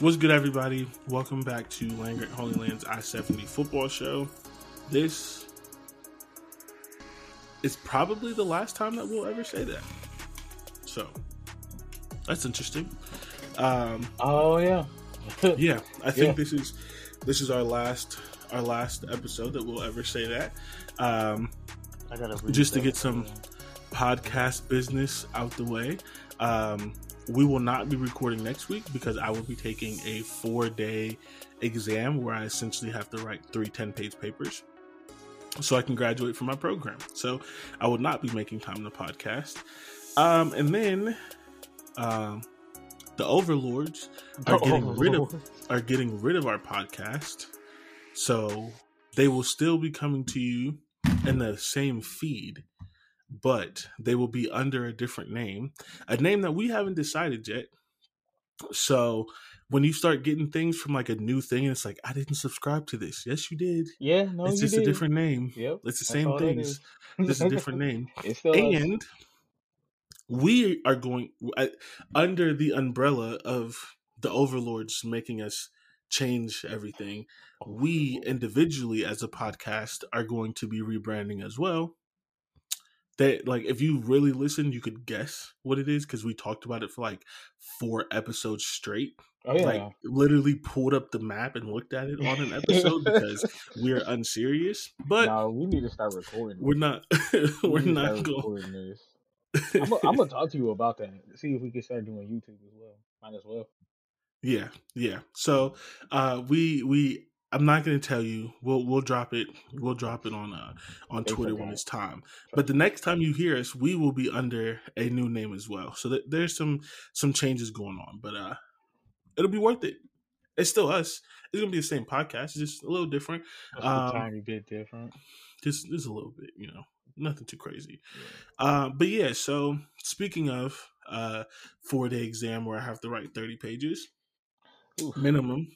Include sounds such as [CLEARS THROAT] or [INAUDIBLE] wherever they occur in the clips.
What's good, everybody? Welcome back to Land-Grant Holy Land's I 70 football show. This is probably the last time that we'll ever say that. So, that's interesting. Um, oh, yeah. [LAUGHS] yeah, I think Yeah. this is this is our last our last episode that we'll ever say that. Um, I gotta just to get some podcast business out the way. Um, we will not be recording next week because I will be taking a four day exam where I essentially have to write three 10 page papers so I can graduate from my program. So I will not be making time to podcast. Um, and then um, the overlords are The getting rid of [LAUGHS] are getting rid of our podcast. So they will still be coming to you in the same feed, but they will be under a different name, a name that we haven't decided yet. So when you start getting things from like a new thing, and it's like, I didn't subscribe to this. Yes, you did. Yeah, no, it's just did. a different name. Yep, It's the same things. is a different [LAUGHS] name. It's still us. And we are going uh, under the umbrella of the overlords making us change everything. We individually, as a podcast, are going to be rebranding as well. That like, if you really listen, you could guess what it is because we talked about it for like four episodes straight. Oh yeah, Like, literally pulled up the map and looked at it on an episode because we're unserious. But no, we need to start recording. we're not. [LAUGHS] We we're not going. recording this. [LAUGHS] I'm gonna I'm gonna talk to you about that. See if we can start doing YouTube as well. Might as well. Yeah, yeah. So uh we we I'm not gonna tell you. We'll we'll drop it. We'll drop it on uh on It's Twitter when it's time. But the next time you hear us, we will be under a new name as well. So th- there's some some changes going on, but uh it'll be worth it. It's still us. It's gonna be the same podcast, it's just a little different. Just Um, a tiny bit different. Just just a little bit, you know. Nothing too crazy. Uh, but yeah, so speaking of uh four day exam where I have to write 30 pages, minimum.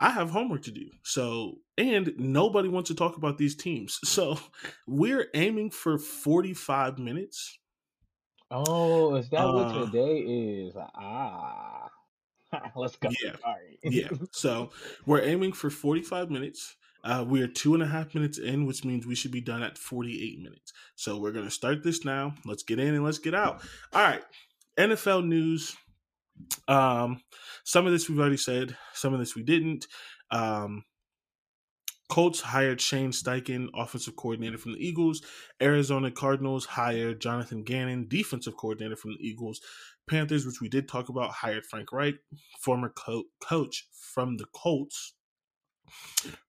I have homework to do. So, and nobody wants to talk about these teams. [LAUGHS] So, we're aiming for 45 minutes. Oh, is that Uh, what today is? Ah, [LAUGHS] let's go. Yeah. All right. Yeah. So, we're aiming for 45 minutes. Uh, we are two and a half minutes in, which means we should be done at 48 minutes. So, we're going to start this now. Let's get in and let's get out. All right. NFL news. Um, some of this we've already said, some of this we didn't. Um, Colts hired Shane Steichen, offensive coordinator from the Eagles. Arizona Cardinals hired Jonathan Gannon, defensive coordinator from the Eagles. Panthers, which we did talk about, hired Frank Reich, former co- coach from the Colts.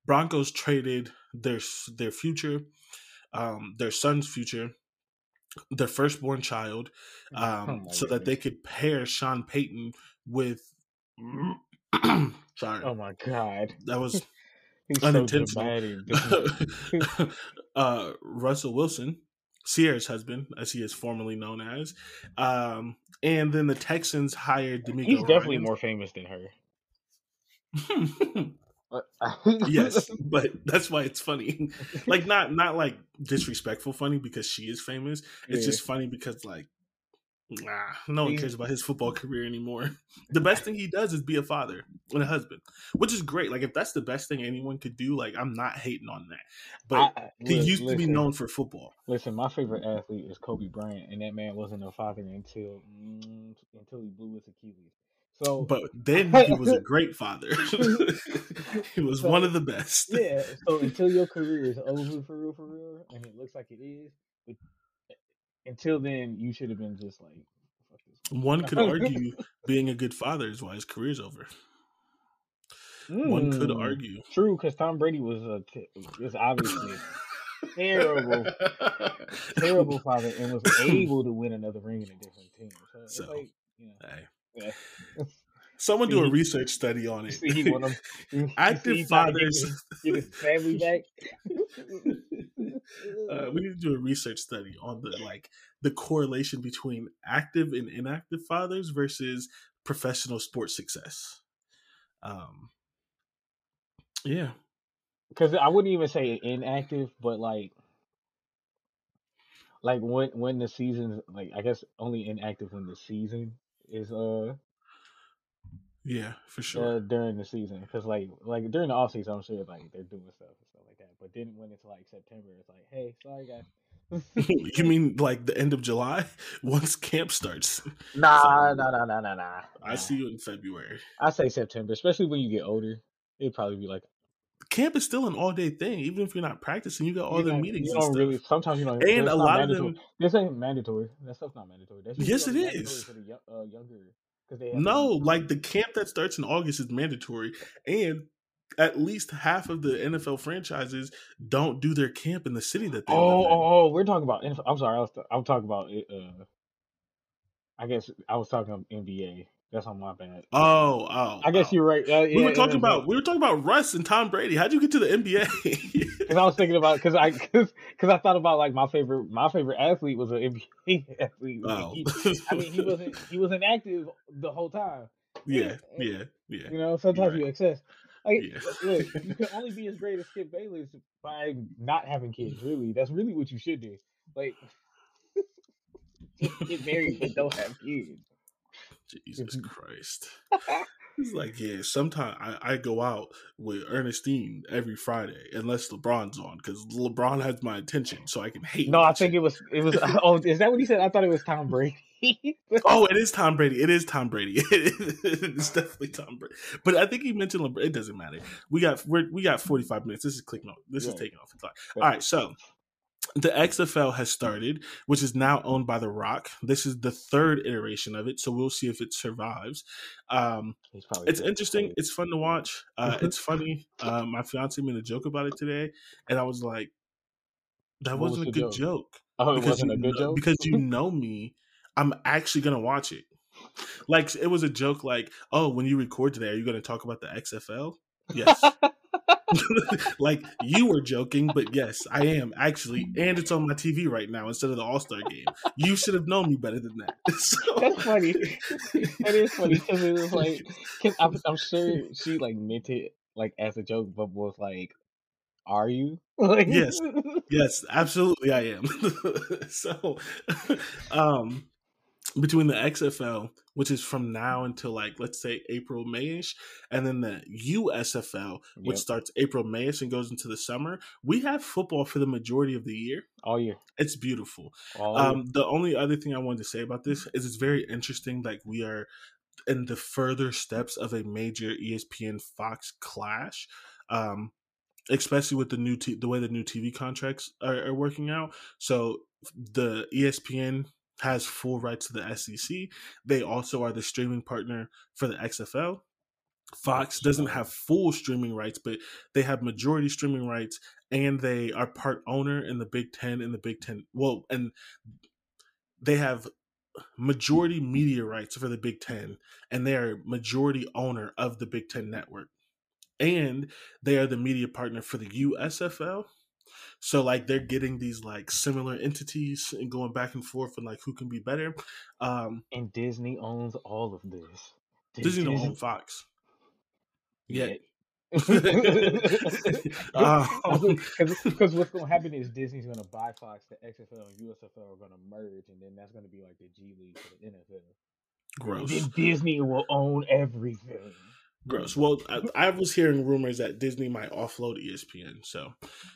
Broncos traded their their future, um, their son's future, their firstborn child, um, Oh so that they could pair Sean Payton with. sorry, Oh my god. that [LAUGHS] was so unintentional. dramatic. [LAUGHS] [LAUGHS] uh, Russell Wilson, Ciara's husband, as he is formerly known as, um, and then the Texans hired DeMeco. He's definitely Ryans. more famous than her. Yes, [LAUGHS] but that's why it's funny. [LAUGHS] like not not like disrespectful funny because she is famous. It's Yeah. just funny because like Nah, no one cares about his football career anymore. [LAUGHS] The best thing he does is be a father and a husband, which is great. Like if that's the best thing anyone could do, like I'm not hating on that. But I, he look, used to be known for football. Listen, my favorite athlete is Kobe Bryant, and that man wasn't a father until mm, until he blew his Achilles. So, But then [LAUGHS] he was a great father. [LAUGHS] he was So, one of the best. yeah. So [LAUGHS] until your career is over for real, for real, and it looks like it is, but until then, you should have been just like. One could argue being a good father is why his career's over. One could Mm, argue. True, because Tom Brady was a t- was obviously terrible, terrible father, and was able to win another ring in a different team. So, it's So, like, you know, Hey. Yeah. Someone do a research study on it. See, he want him. [LAUGHS] Active he trying get fathers. his- Get his family back. [LAUGHS] Uh, we need to do a research study on the like the correlation between active and inactive fathers versus professional sports success. Um, yeah, Because I wouldn't even say inactive, but like, like when when the season's like, I guess only inactive when the season is uh yeah, for sure. uh, during the season because like like during the off season I'm sure like they're doing stuff and stuff like that. But then when it's like September, it's like, hey, sorry guys. [LAUGHS] you mean like the end of July [LAUGHS] once camp starts? nah, nah, nah, nah, nah, nah. I nah. see you in February. I say September, especially when you get older. It'd probably be like Camp is still an all day thing, even if you're not practicing. You got all the meetings You don't really. Sometimes you don't. and a lot of them. This ain't mandatory. That stuff's not mandatory. That's Yes, it mandatory is. for the uh, younger because they have No, like the camp that starts in August is mandatory, and at least half of the NFL franchises don't do their camp in the city that they Oh, oh, oh, we're talking about. NFL I'm sorry. I was. I'm talking about. Uh, I guess I was talking about NBA. That's on my bad. Oh, oh, I guess oh. you're right. Uh, We yeah, were talking about right. we were talking about Russ and Tom Brady. How'd you get to the NBA? Because [LAUGHS] I was thinking about because I because I thought about like my favorite my favorite athlete was an NBA athlete. Oh, he, I mean, he wasn't he wasn't active the whole time. yeah, yeah, yeah. You know, sometimes right. you excess. Like, Yeah. look, [LAUGHS] you can only be as great as Skip Bayless by not having kids. Really, that's really what you should do. Like, [LAUGHS] get married but don't have kids. Jesus mm-hmm. Christ. [LAUGHS] It's like, yeah, sometimes I, I go out with Ernestine every Friday, unless LeBron's on, because LeBron has my attention, so I can hate. No, I think it. it was it was. Oh, is that what he said? I thought it was Tom Brady. [LAUGHS] Oh, it is Tom Brady. It is Tom Brady. [LAUGHS] it's definitely Tom Brady. But I think he mentioned LeBron. It doesn't matter. We got we're, we got forty five minutes. This is clicking note. This is taking off the clock. All right, so the XFL has started, which is now owned by The Rock. This is the third iteration of it, so we'll see if it survives. Um, it's dead. interesting. It's fun to watch. Uh, Mhm. it's funny. Uh, my fiance made a joke about it today, and I was like, "That What was wasn't a good joke? joke." Oh, it because wasn't a good know, joke. because you [LAUGHS] know me, I'm actually gonna watch it. Like it was a joke, like, "Oh, when you record today, are you gonna talk about the XFL?" Yes. [LAUGHS] [LAUGHS] like you were joking, but yes, I am actually, and it's on my TV right now instead of the All Star game. You should have known me better than that. [LAUGHS] So, That's funny. [LAUGHS] that is funny because it was like, cause I'm, I'm sure she like meant it like as a joke, but was like, "Are you?" Like, Yes. Yes, absolutely, I am. so, um, between the XFL, which is from now until like let's say April Mayish, and then the USFL, which Yep. starts April Mayish and goes into the summer, we have football for the majority of the year. all year. It's beautiful. Year. Um, the only other thing I wanted to say about this is it's very interesting. Like we are in the further steps of a major ESPN Fox clash, um, especially with the new t- the way the new TV contracts are, are working out. So the ESPN has full rights to the SEC. They also are the streaming partner for the XFL. Fox doesn't have full streaming rights, but they have majority streaming rights, and they are part owner in the Big Ten and the Big Ten. Well, and they have majority media rights for the Big Ten, and they are majority owner of the Big Ten network, and they are the media partner for the USFL. So like they're getting these like similar entities and going back and forth and like who can be better. Um, and Disney owns all of this. Did Disney don't Fox. Yeah. Yet. [LAUGHS] [LAUGHS] Um, Because what's going to happen is Disney's going to buy Fox, the XFL and USFL are going to merge, and then that's going to be like the G League for the NFL. Gross. then Disney will own everything. Gross. Well, I, I was hearing rumors that Disney might offload ESPN, so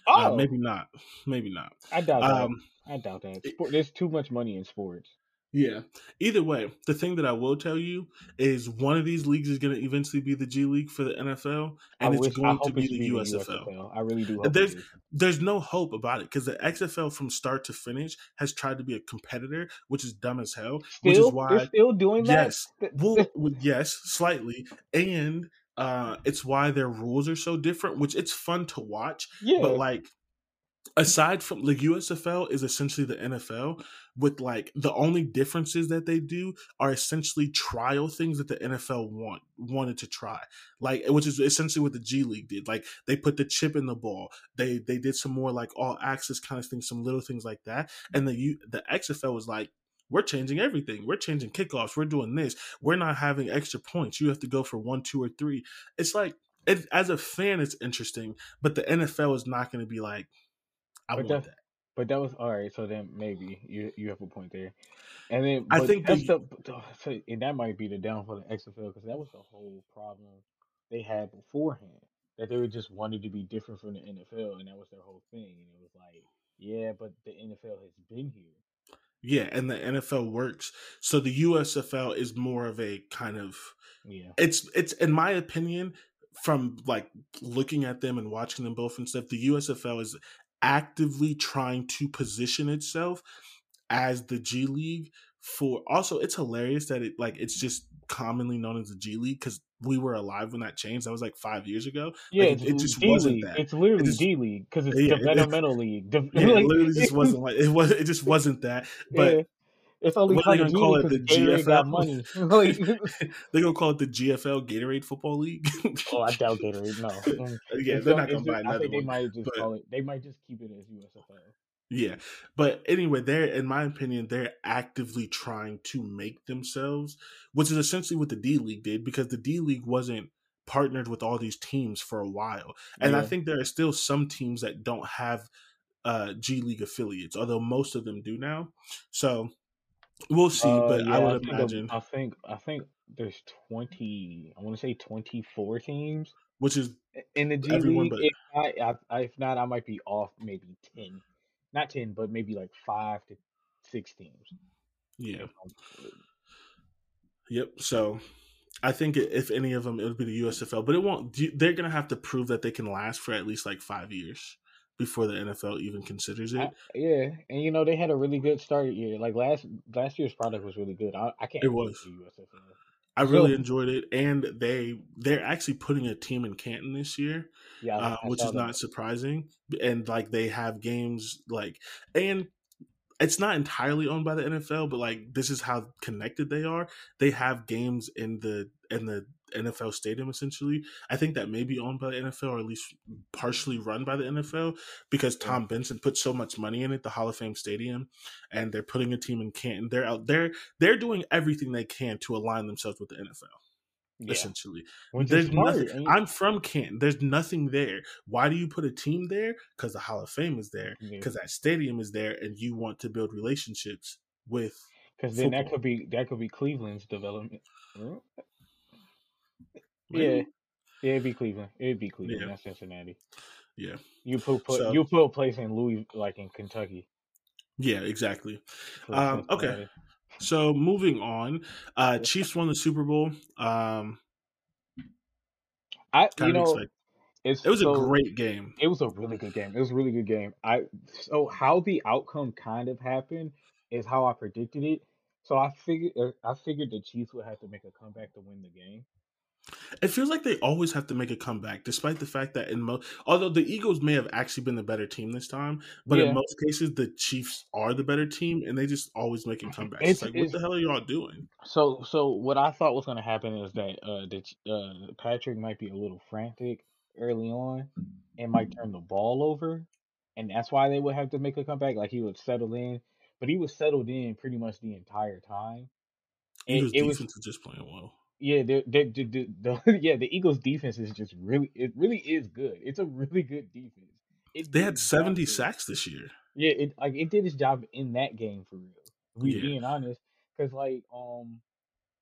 Oh, uh, maybe not. Maybe not. I doubt that. Um, I doubt that. Sport, there's too much money in sports. Yeah. Either way, the thing that I will tell you is one of these leagues is going to eventually be the G League for the NFL, I and it's wish, going to be the USFL. I really do hope There's- There's no hope about it because the XFL from start to finish has tried to be a competitor, which is dumb as hell. which Still, is why they're still doing that. yes, well, yes, slightly, and uh, it's why their rules are so different. Which it's fun to watch, yeah, but like aside from the USFL is essentially the NFL with like the only differences that they do are essentially trial things that the NFL want wanted to try like which is essentially what the G League did like they put the chip in the ball they they did some more like all access kind of things some little things like that and the U, the XFL was like we're changing everything. We're changing kickoffs. We're doing this. We're not having extra points. You have to go for one, two, or three. It's like, it, as a fan, it's interesting, but the NFL is not going to be like, I But want that. But that was all right. So then maybe you you have a point there, and then I think that's the- the, oh, so, and that might be the downfall of XFL because that was the whole problem they had beforehand that they were just wanted to be different from the NFL, and that was their whole thing. And it was like, yeah, but the NFL has been here. Yeah, and the NFL works. So the USFL is more of a kind of Yeah, it's it's in my opinion from like looking at them and watching them both and stuff the USFL is actively trying to position itself as the G League for also it's hilarious that it like it's just commonly known as the G League cuz we were alive when that changed that was like 5 years ago yeah, Like, it, it just G wasn't League. that It's literally just- G League because it's Yeah, it- developmental [LAUGHS] league. De- yeah, like- it literally just [LAUGHS] wasn't like it was it just wasn't that but yeah. It's only what are they gonna call it, the Gatorade got GFL? money. like, they're going to call it the GFL Gatorade Football League [LAUGHS] oh, I doubt Gatorade. No, [LAUGHS] Mm. yeah It's they're gonna- not going it's to just- buy I another think they one might just but- call it. They might just keep it as USFL. Yeah. But anyway, they're in my opinion, they're actively trying to make themselves, which is essentially what the D League did because the D League wasn't partnered with all these teams for a while. And I think there are still some teams that don't have uh G League affiliates, although most of them do now. So we'll see, Uh, but yeah, I would think imagine I think I think there's twenty. I want to say twenty four teams which is in the G Everyone League. but- If not, I, I, if not, I might be off maybe ten, not ten, but maybe like five to six teams. yeah. Yep. So I think if any of them, it would be the USFL, but it won't. They're going to have to prove that they can last for at least like five years before the NFL even considers it. I- yeah, and you know they had a really good start year. Like last last year's product was really good. I, I can't. It was. I really So- enjoyed it, and they they're actually putting a team in Canton this year, Yeah, uh, which is that. not surprising. And like they have games like, and it's not entirely owned by the NFL, but like this is how connected they are. They have games in the in the NFL stadium essentially. I think that may be owned by the NFL or at least partially run by the NFL because Tom Benson put so much money in it, the Hall of Fame Stadium, and they're putting a team in Canton. They're out there. They're doing everything they can to align themselves with the NFL Yeah, essentially. which There's is smart. nothing. I'm from Canton. There's nothing there. Why do you put a team there? Because the Hall of Fame is there. Because that stadium is there, and you want to build relationships with. Because then that could be that could be Cleveland's development. Maybe. Yeah, it'd be Cleveland. It'd be Cleveland, Yeah. not Cincinnati. Yeah. You put, put So- you put a place in Louis, like in Kentucky. Yeah, exactly. Um, okay. So moving on, uh Chiefs won the Super Bowl. Um, I you know It was so- a great game. It was a really good game. It was a really good game. I so how the outcome kind of happened is how I predicted it. So I figured I figured the Chiefs would have to make a comeback to win the game. It feels like they always have to make a comeback, despite the fact that in most, although the Eagles may have actually been the better team this time, but Yeah. in most cases the Chiefs are the better team, and they just always making comebacks. It's- It's, like, what the hell are y'all doing? So so what I thought was going to happen is that uh Ch- uh Patrick might be a little frantic early on and might turn the ball over, and that's why they would have to make a comeback. Like he would settle in, but he was settled in pretty much the entire time. And Eagles it was just playing well. Yeah, the the, [LAUGHS] the, yeah the Eagles defense is just really it really is good. It's a really good defense. It They had 70 sacks this year. yeah it like it did its job in that game for real. We Yeah. being honest, because like um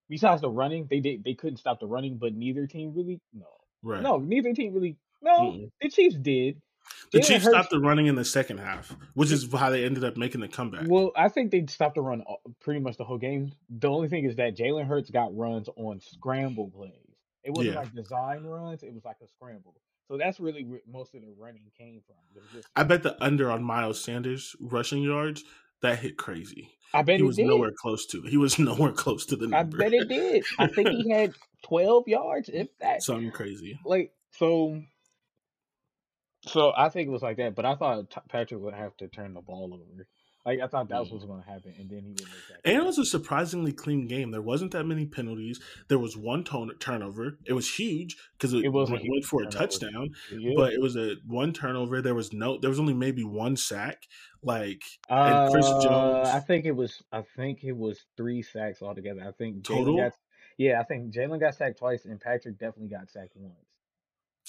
besides the running, they did they couldn't stop the running, but neither team really no Right. no neither team really no Mm-mm. the Chiefs did. The Jalen Chiefs stopped the running in the second half, which is how they ended up making the comeback. Well, I think they stopped the run uh, pretty much the whole game. The only thing is that Jalen Hurts got runs on scramble plays. It wasn't Yeah. like design runs; it was like a scramble. So that's really where most of the running came from. Just, I bet the under on Miles Sanders rushing yards that hit crazy. I bet He it was did. nowhere close to. He was [LAUGHS] nowhere close to the number. I bet it did. I think he [LAUGHS] had twelve yards, if that. something crazy. Like so. So I think it was like that, but I thought T- Patrick would have to turn the ball over. Like I thought that was Mm. what's going to happen, and then he would make that. And it was a surprisingly clean game. There wasn't that many penalties. There was one ton- turnover. It was huge because it, It was went, went for a touchdown. Yeah. But it was a one turnover. There was no. There was only maybe one sack. Like and Chris Uh, Jones I think it was. I think it was three sacks altogether. I think total. got. Yeah, I think Jalen got sacked twice, and Patrick definitely got sacked once.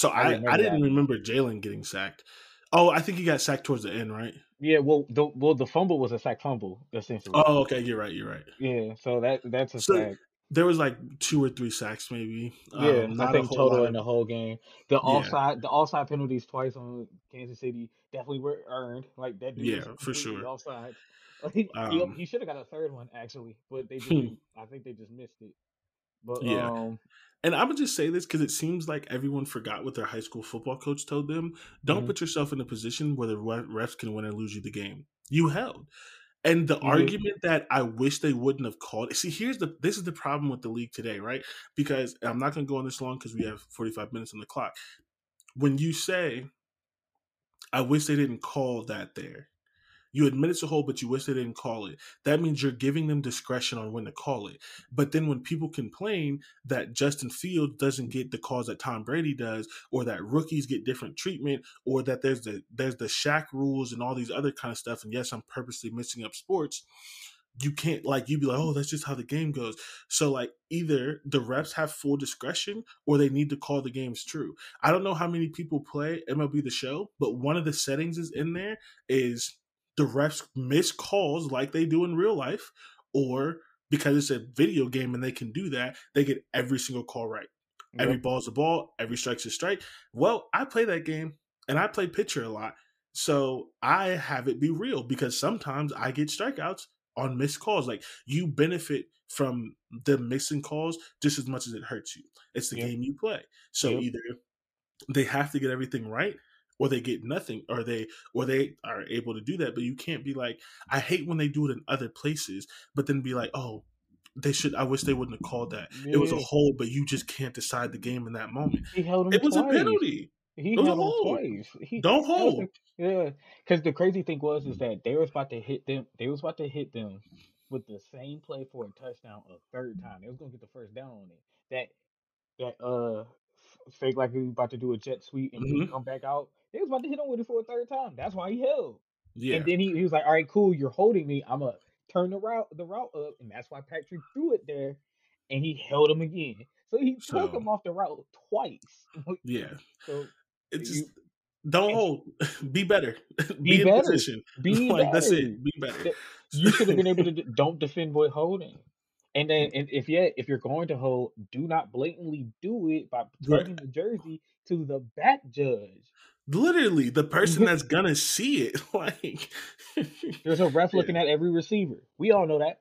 So I I, I didn't remember Jalen getting sacked. Oh, I think he got sacked towards the end, right? Yeah, well, the well the fumble was a sack fumble essentially. Oh, okay. You're right. You're right. Yeah, so that that's a So sack. there was like two or three sacks, maybe. Yeah, Um, I think total in the whole game. The Yeah. offside, the offside penalties twice on Kansas City definitely were earned. Like that dude Yeah, for sure. offside. [LAUGHS] Like, he Um, he should have got a third one actually, but they [LAUGHS] just I think they just missed it. But Yeah. um, And I'm gonna just say this because it seems like everyone forgot what their high school football coach told them. Don't Mhm. put yourself in a position where the refs can win and lose you the game. You held. And the Yeah. argument that I wish they wouldn't have called. See, here's the this is the problem with the league today, right? Because I'm not gonna go on this long because we have 45 minutes on the clock. When you say, "I wish they didn't call that," there, you admit it's a hold, but you wish they didn't call it. That means you're giving them discretion on when to call it. But then when people complain that Justin Fields doesn't get the calls that Tom Brady does, or that rookies get different treatment, or that there's the there's the Shaq rules and all these other kind of stuff, and yes, I'm purposely mixing up sports. You can't like you'd be like, oh, that's just how the game goes. So like either the reps have full discretion or they need to call the games true. I don't know how many people play MLB the show, but one of the settings is in there is the refs miss calls like they do in real life, or because it's a video game and they can do that, they get every single call right. Every ball's a ball, every strike's a strike. Well, I play that game and I play pitcher a lot. So I have it be real because sometimes I get strikeouts on missed calls. Like you benefit from the missing calls just as much as it hurts you. It's the Yep. game you play. So Yep. either they have to get everything right or they get nothing or they or they are able to do that but you can't be like i hate when they do it in other places but then be like oh they should i wish they wouldn't have called that it was a Yeah. hold but you just can't decide the game in that moment He held him it was a penalty He It was a held him hold. twice. He don't hold yeah, because the crazy thing was is that they was about to hit them. They was about to hit them with the same play for a touchdown a third time. They was gonna get the first down on it. That that uh fake like he was about to do a jet sweep and Mhm. come back out. They was about to hit him with it for a third time. That's why he held. yeah And then he, he was like, "All right, cool. You're holding me. I'm gonna turn the route the route up." And that's why Patrick threw it there, and he held him again. So he took him off the route twice. [LAUGHS] yeah so it's You- just don't hold [LAUGHS] be better [LAUGHS] be, Be in better. position be like that's it be better You should have been able to d- don't defend boy holding. And then and if yeah, if you're going to hold, do not blatantly do it by Right. the jersey to the back judge. Literally the person that's gonna see it [LAUGHS] like There's a ref Yeah. looking at every receiver. We all know that.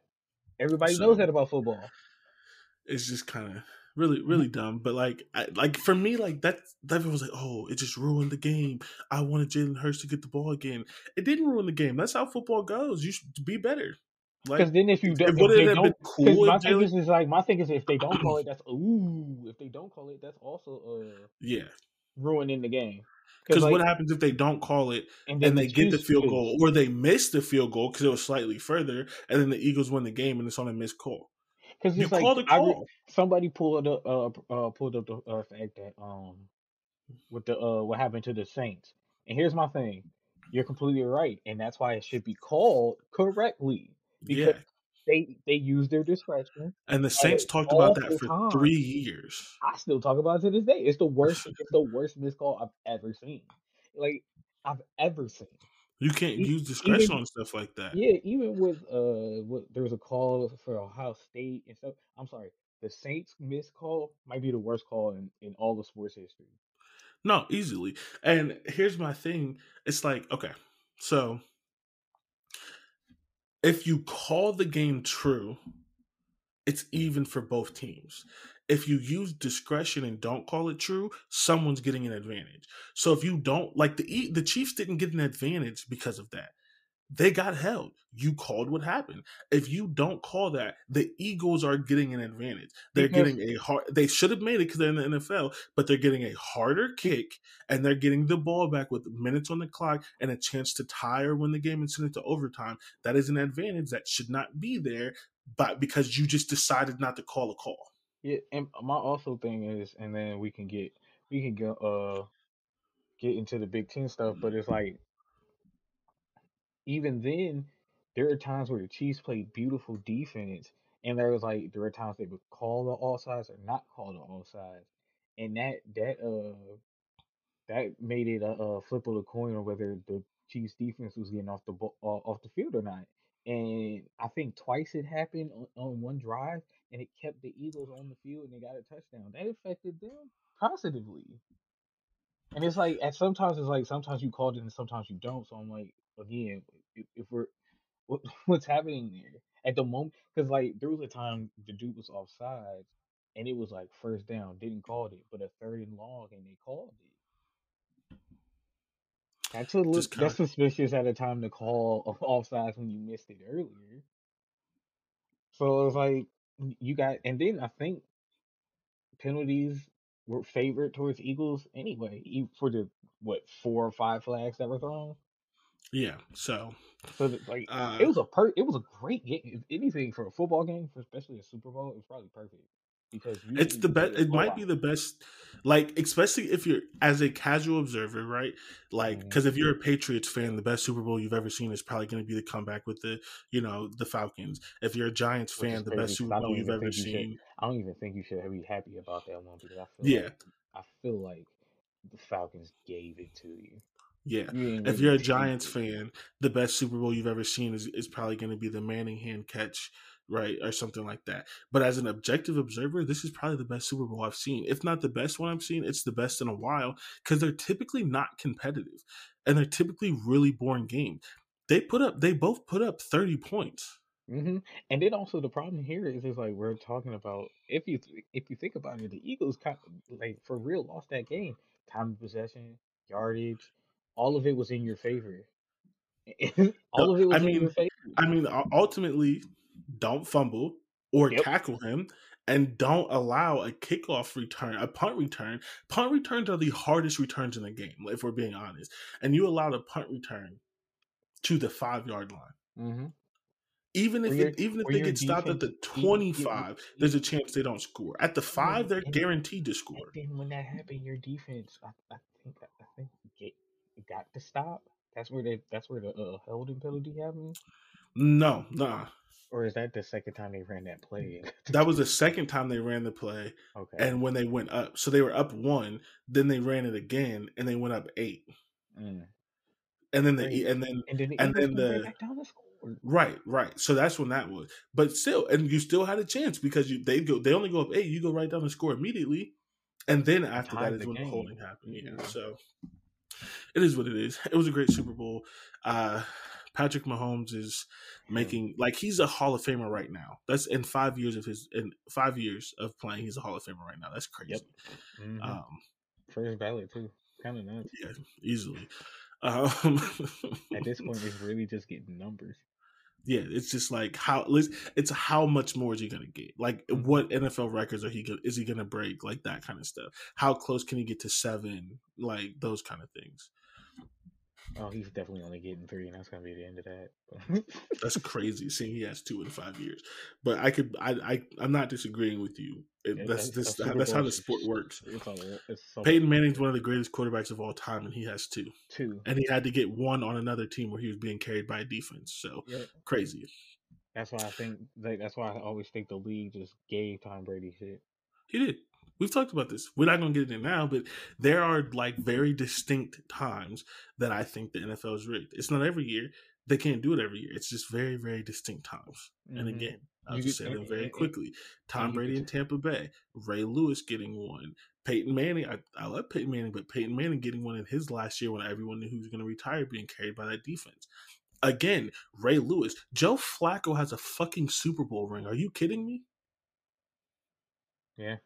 Everybody So- knows that about football. it's just kind of really really dumb but like I, like for me like that that was like oh it just ruined the game i wanted jalen hurts to get the ball again it didn't ruin the game that's how football goes you should be better Because like then if you don't, if they don't, cool my thing is like my thing is if they don't call it, that's ooh. If they don't call it, that's also uh yeah ruining the game. Because like, what happens if they don't call it and and they get the field goal or they miss the field goal because it was slightly further and then the eagles win the game and it's on a missed call Because you it's like call the re- somebody pulled up uh, uh pulled up the uh, fact that um with the uh what happened to the Saints. And here's my thing. You're completely right, and that's why it should be called correctly. yeah Because they they use their discretion. And the Saints talked about that for time. three years. I still talk about it to this day. It's the worst. it's the worst missed call I've ever seen. Like I've ever seen. You can't E- use discretion even- on stuff like that. Yeah, even with uh, what there was a call for Ohio State and stuff. I'm sorry, the Saints missed call might be the worst call in in all of sports history. No, easily. And here's my thing. It's like, okay, so if you call the game true, it's even for both teams. If you use discretion and don't call it true, someone's getting an advantage. So if you don't like the the Chiefs didn't get an advantage because of that. They got held. You called what happened. If you don't call that, the Eagles are getting an advantage. They're getting a hard. They should have made it because they're in the NFL, but they're getting a harder kick and they're getting the ball back with minutes on the clock and a chance to tie or win the game and send it to overtime. That is an advantage that should not be there, but because you just decided not to call a call. Yeah, and my also thing is, and then we can get we can go uh get into the Big Ten stuff, but it's like even then, there are times where the Chiefs play beautiful defense, and there was like there were times they would call the all sides or not call the all sides, and that that uh that made it a, a flip of the coin on whether the Chiefs defense was getting off the ball, off the field or not. And I think twice it happened on, on one drive, and it kept the Eagles on the field, and they got a touchdown. That affected them positively. And it's like at sometimes it's like sometimes you called it and sometimes you don't. So I'm like, again, if, if we're what, [LAUGHS] what's happening there at the moment? Because like there was a time the dude was offside, and it was like first down, didn't call it, but a third and long, and they called it. That's a little, that's suspicious at a time to call [LAUGHS] offsides when you missed it earlier. So it's like you got, and then I think penalties were favored towards Eagles anyway, for the what four or five flags that were thrown. Yeah. So So like uh, it was a per, it was a great game. If anything for a football game, for especially a Super Bowl, it was probably perfect because it's the best it might be the best like especially if you're as a casual observer right like because if you're a patriots fan the best super bowl you've ever seen is probably going to be the comeback with the you know the falcons if you're a giants Which fan the crazy best super bowl you've ever you should- seen I don't even think you should be happy about that one because I feel Yeah. like I feel like the Falcons gave it to you. Yeah. You if you're a giants fan the best super bowl you've ever seen is, is probably going to be the Manning hand catch right or something like that. But as an objective observer this is probably the best super bowl i've seen. If not the best one i've seen it's the best in a while because they're typically not competitive and they're typically really boring games they put up they both put up 30 points. Hmm And then also the problem here is is like we're talking about if you th- if you think about it, the Eagles kind like for real lost that game. Time of possession, yardage, all of it was in your favor. [LAUGHS] all of it was I in mean, your favor. I mean, ultimately, don't fumble or Yep. tackle him, and don't allow a kickoff return, a punt return. Punt returns are the hardest returns in the game, if we're being honest. And you allowed a punt return to the five yard line. hmm Even if your- it, even if they get stopped at the twenty five, there's a chance they don't score. At the five, they're and- guaranteed to score. And when that happened, your defense, I, I think I think got to stop. That's where they that's where the uh, holding penalty happened. No, nah. Or is that the second time they ran that play? That was the second time they ran the play, okay. and when they went up, so they were up one, then they ran it again, and they went up eight. Mm. and then the and then And then the and then right the- the right right so that's when that was but still and you still had a chance because you they go they only go up eight you go right down and score immediately and then after that tied is the when the holding happened Yeah. so it is what it is it was a great super bowl uh patrick mahomes is making like he's a hall of famer right now that's in five years of his in five years of playing he's a hall of famer right now that's crazy Mhm. um First ballot too. Kind of nuts. yeah easily um At this point, it's [LAUGHS] really just getting numbers. Yeah, it's just like how it's how much more is he gonna get? Like Mhm. what NFL records are he go- is he gonna break? Like that kind of stuff. How close can he get to seven? Like those kind of things. Oh, he's definitely only getting three, and that's gonna be the end of that. [LAUGHS] That's crazy. Seeing he has two in five years, but I could I I I'm not disagreeing with you. It, Yeah, that's this Super that's how the sport works. It's all, it's so Peyton Manning's one of the greatest quarterbacks of all time, and he has two. two. And he had to get one on another team where he was being carried by a defense. So Yeah. crazy. That's why I think that's why I always think the league just gave Tom Brady shit. He did. We've talked about this. We're not going to get into now, but there are like very distinct times that I think the NFL is rigged. It's not every year. They can't do it every year. It's just very, very distinct times. Mm-hmm. And again, I'll you just say them very quickly. Tom Brady in Tampa Bay, Ray Lewis getting one, Peyton Manning. I, I love Peyton Manning, but Peyton Manning getting one in his last year when everyone knew he was going to retire, being carried by that defense. Again, Ray Lewis. Joe Flacco has a fucking Super Bowl ring. Are you kidding me? Yeah.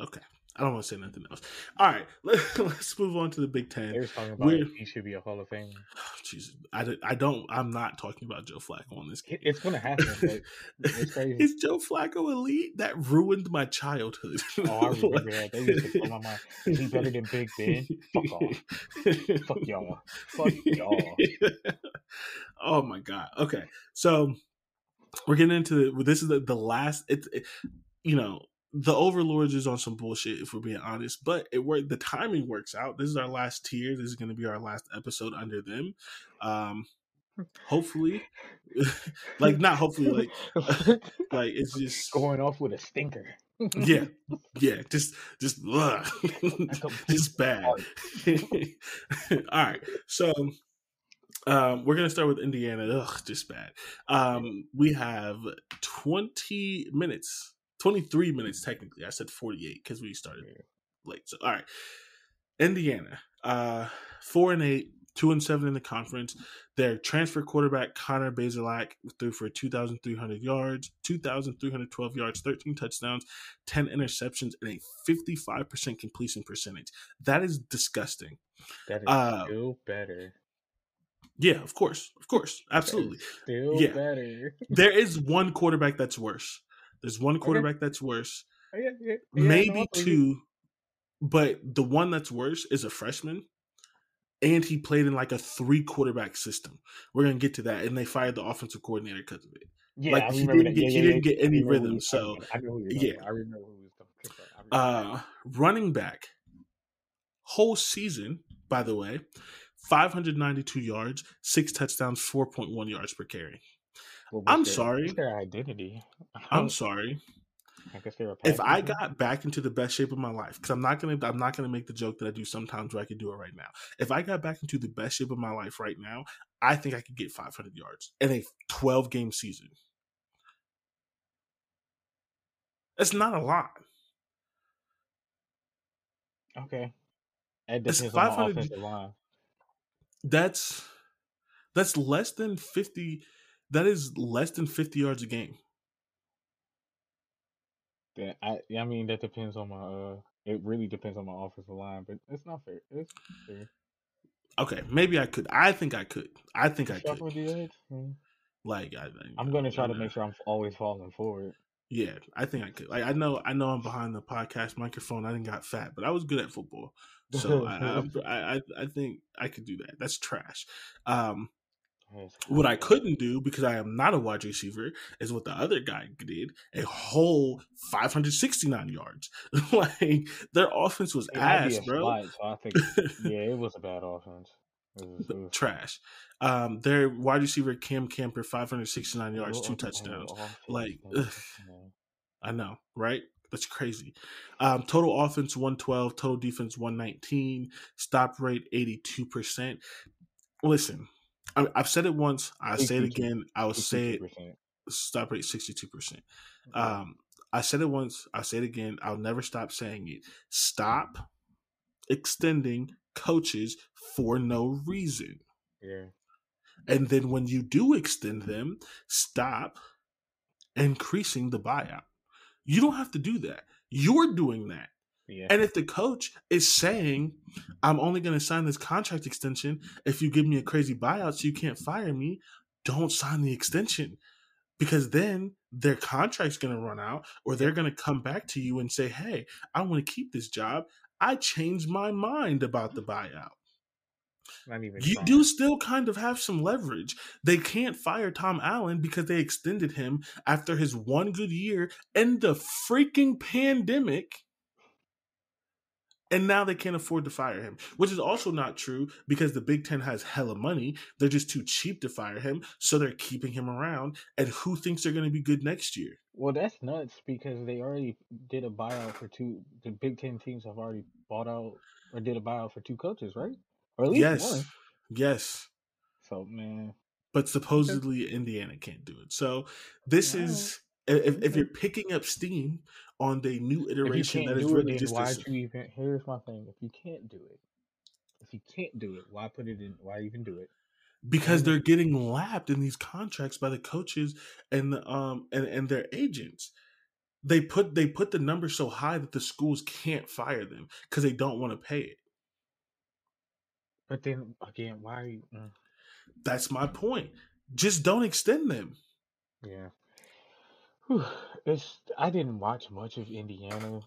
Okay. I don't want to say nothing else. All right, [LAUGHS] let, us move on to the Big Ten. They were talking about he should be a Hall of Famer. Oh, Jesus, I, I don't. I'm not talking about Joe Flacco on this. Game. It's going to happen. [LAUGHS] it's crazy. Is Joe Flacco elite? That ruined my childhood. oh, I [LAUGHS] remember that. They used to my mind. Is he better than Big Ben? Fuck off. Fuck y'all. Fuck y'all. oh my god. Okay, so we're getting into this is the, the last. It's it, you know the overlords is on some bullshit if we're being honest but it worked the timing works out. This is our last tier. This is going to be our last episode under them. Um hopefully. [LAUGHS] Like not hopefully like [LAUGHS] like it's just going off with a stinker. Yeah. [LAUGHS] Yeah just just just bad. all right. So um, we're gonna start with Indiana. Ugh, just bad. Um, we have 20 minutes 23 minutes technically. I said 48 because we started late. So all right. Indiana, uh, four and eight, two and seven in the conference. Their transfer quarterback Connor Bazelak threw for 2,300 yards, 2,312 yards, 13 touchdowns, 10 interceptions, and a 55% completion percentage. That is disgusting. That is uh, still better. Yeah, of course, of course, absolutely. Still yeah. better. [LAUGHS] there is one quarterback that's worse. There's one quarterback okay. that's worse. Oh, yeah, yeah, yeah, Maybe no, two, but the one that's worse is a freshman, and he played in like a three quarterback system. We're gonna get to that, and they fired the offensive coordinator because of it. Yeah, like he didn't get he didn't get any rhythm. So yeah, I remember who was talking. Uh, running back, whole season, by the way, 592 yards, six touchdowns, 4.1 yards per carry. Well, I'm their, sorry. their identity? I'm sorry. I guess they're if I got back into the best shape of my life, because I'm not gonna, I'm not gonna make the joke that I do sometimes where I could do it right now. If I got back into the best shape of my life right now, I think I could get 500 yards in a 12 game season. That's not a lot. Okay. It depends on the offensive line. That's that's less than 50 that is less than 50 yards a game. Yeah, I I mean that depends on my uh it really depends on my offensive line, but it's not fair. It's fair. Okay, maybe I could. I think I could. I think I could. Hmm. Like I, am gonna try to make sure I'm always falling forward. Yeah, I think I could. Like I know, I know, I'm behind the podcast microphone. I didn't got fat, but I was good at football, so I, I, [LAUGHS] I, I think I could do that. That's trash. Um, what I couldn't do because I am not a wide receiver is what the other guy did a whole 569 yards. [LAUGHS] like their offense was it ass, bro. So I think [LAUGHS] yeah, it was a bad offense. It was, it was... Trash. Um, their wide receiver Cam Camper 569 yards, two touchdowns. Like, I know, right? That's crazy. Um, total offense 112, total defense 119, stop rate 82%. Listen, I, have said it once. I say it again. I will say it. Stop rate sixty two percent. Um, I said it once. I say it again. I'll never stop saying it. Stop extending coaches for no reason. Yeah. And then when you do extend them, stop increasing the buyout. You don't have to do that. You're doing that. Yeah. And if the coach is saying, I'm only going to sign this contract extension if you give me a crazy buyout so you can't fire me, don't sign the extension because then their contract's going to run out or they're going to come back to you and say, Hey, I want to keep this job. I changed my mind about the buyout. you trying. do still kind of have some leverage. They can't fire Tom Allen because they extended him after his one good year and the freaking pandemic And now they can't afford to fire him, which is also not true because the Big Ten has hella money. They're just too cheap to fire him, so they're keeping him around. And who thinks they're going to be good next year? Well, that's nuts because they already did a buyout for two. The Big Ten teams have already bought out or did a buyout for two coaches, right? Or at least yes, one. yes. So man, But supposedly Indiana can't do it. So this Wow. is if, if you're picking up steam on the new iteration that is do it, really just why a- you even? Here's my thing: if you can't do it, if you can't do it, why put it in? Why even do it? because they're getting lapped in these contracts by the coaches and the, um and, and their agents. They put they put the number so high that the schools can't fire them because they don't want to pay it. But then again, why? Are you, mm, That's my point. Just don't extend them. yeah, Whew. it's. I didn't watch much of Indiana,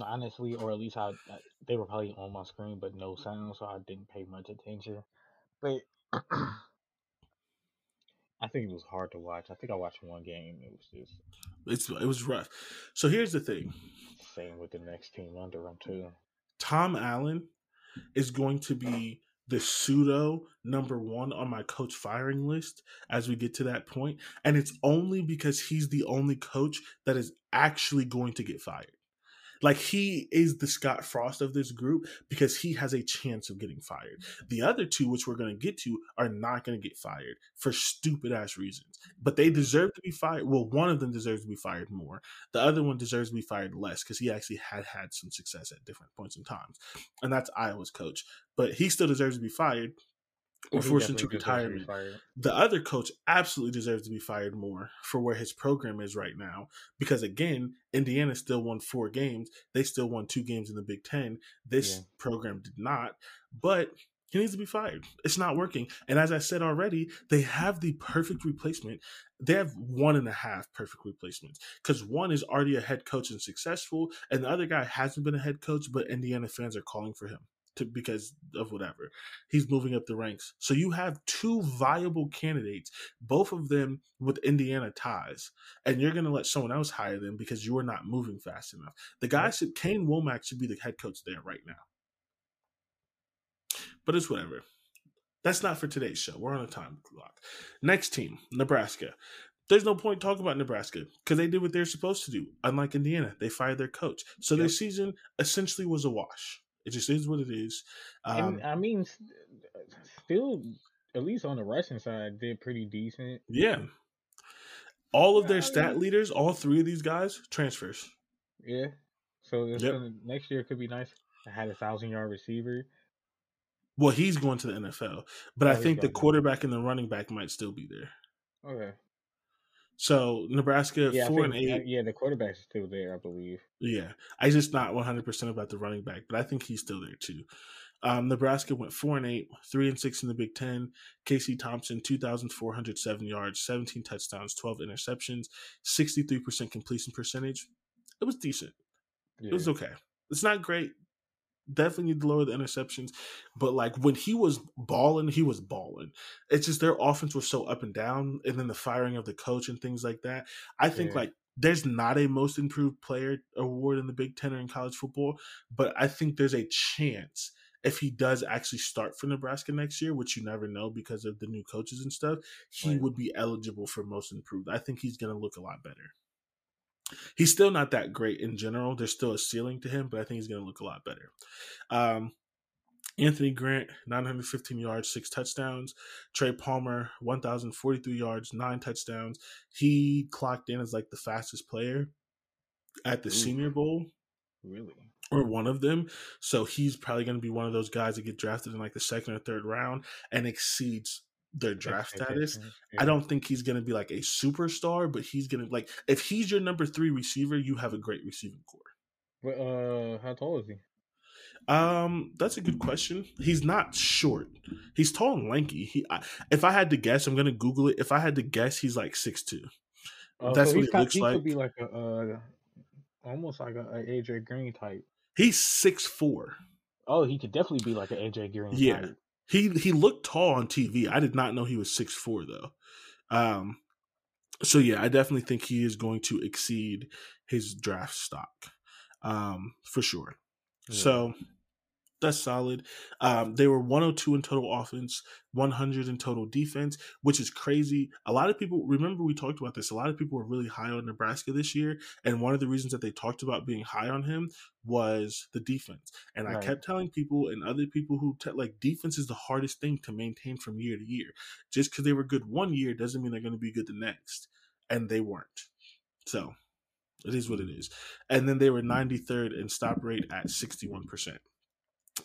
honestly, or at least I, I. They were probably on my screen, but no sound, so I didn't pay much attention. But [CLEARS THROAT] I think it was hard to watch. I think I watched one game. It was just It's it was rough. So here's the thing. same with the next team under them too. Tom Allen is going to be the pseudo number one on my coach firing list as we get to that point. And it's only because he's the only coach that is actually going to get fired. Like he is the Scott Frost of this group because he has a chance of getting fired. The other two, which we're going to get to, are not going to get fired for stupid ass reasons. But they deserve to be fired. Well, one of them deserves to be fired more. The other one deserves to be fired less because he actually had had some success at different points in times, and that's Iowa's coach. But he still deserves to be fired or forced into retirement. The other coach absolutely deserves to be fired more for where his program is right now. Because again, Indiana still won four games. They still won two games in the Big Ten. This Yeah. program did not. But he needs to be fired. It's not working. And as I said already, they have the perfect replacement. They have one and a half perfect replacements. Because one is already a head coach and successful, and the other guy hasn't been a head coach, but Indiana fans are calling for him to because of whatever. He's moving up the ranks. So you have two viable candidates, both of them with Indiana ties, and you're going to let someone else hire them because you are not moving fast enough. The guy should, Kane Wommack should be the head coach there right now. But it's whatever. That's not for today's show. We're on a time clock. Next team, Nebraska. There's no point talking about Nebraska because they did what they're supposed to do. Unlike Indiana, they fired their coach, so their season essentially was a wash. It just is what it is. Um, I mean, still, at least on the Russian side, did pretty decent. Yeah. All of their stat mean- leaders, all three of these guys, transfers. Yeah. So Yep. gonna, next year could be nice. I had a thousand yard receiver. Well, he's going to the NFL, but Oh, I think the quarterback and the running back might still be there. Okay. So Nebraska Yeah, four and think, uh, eight. yeah, the quarterback's still there, I believe. Yeah, I just not one hundred percent about the running back, but I think he's still there too. Um, Nebraska went four and eight, three and six in the Big Ten. Casey Thompson, two thousand four hundred seven yards, seventeen touchdowns, twelve interceptions, sixty three percent completion percentage. It was decent. Yeah. It was okay. It's not great. Definitely need to lower the interceptions. But like when he was balling, he was balling. It's just their offense was so up and down, and then the firing of the coach and things like that. I think Yeah. like there's not a most improved player award in the Big Ten or in college football, but I think there's a chance if he does actually start for Nebraska next year, which you never know because of the new coaches and stuff, he Right. would be eligible for most improved. I think he's going to look a lot better. He's still not that great in general. There's still a ceiling to him, but I think he's going to look a lot better. Um, Anthony Grant, 915 yards, six touchdowns. Trey Palmer, 1,043 yards, nine touchdowns. He clocked in as like the fastest player at the Ooh. Senior Bowl Really? or one of them. So he's probably going to be one of those guys that get drafted in like the second or third round and exceeds their draft status. I don't think he's going to be like a superstar, but he's going to like if he's your number three receiver, you have a great receiving core. But uh, how tall is he? Um, that's a good question. He's not short. He's tall and lanky. He, I, if I had to guess, I'm gonna Google it. If I had to guess, he's like six two. Oh, That's so what he got- looks he like. could be like a uh, almost like a, a AJ Green type. He's six four. Oh, he could definitely be like an AJ Green Yeah. type. He he looked tall on TV. I did not know he was six four though. Um, so yeah, I definitely think he is going to exceed his draft stock, um, for sure. Yeah. So That's solid. Um, they were 102 in total offense, 100 in total defense, which is crazy. A lot of people remember we talked about this. A lot of people were really high on Nebraska this year, and one of the reasons that they talked about being high on him was the defense. And right. I kept telling people and other people who te- like defense is the hardest thing to maintain from year to year. Just because they were good one year doesn't mean they're going to be good the next, and they weren't. So it is what it is. And then they were 93rd in stop rate at 61%.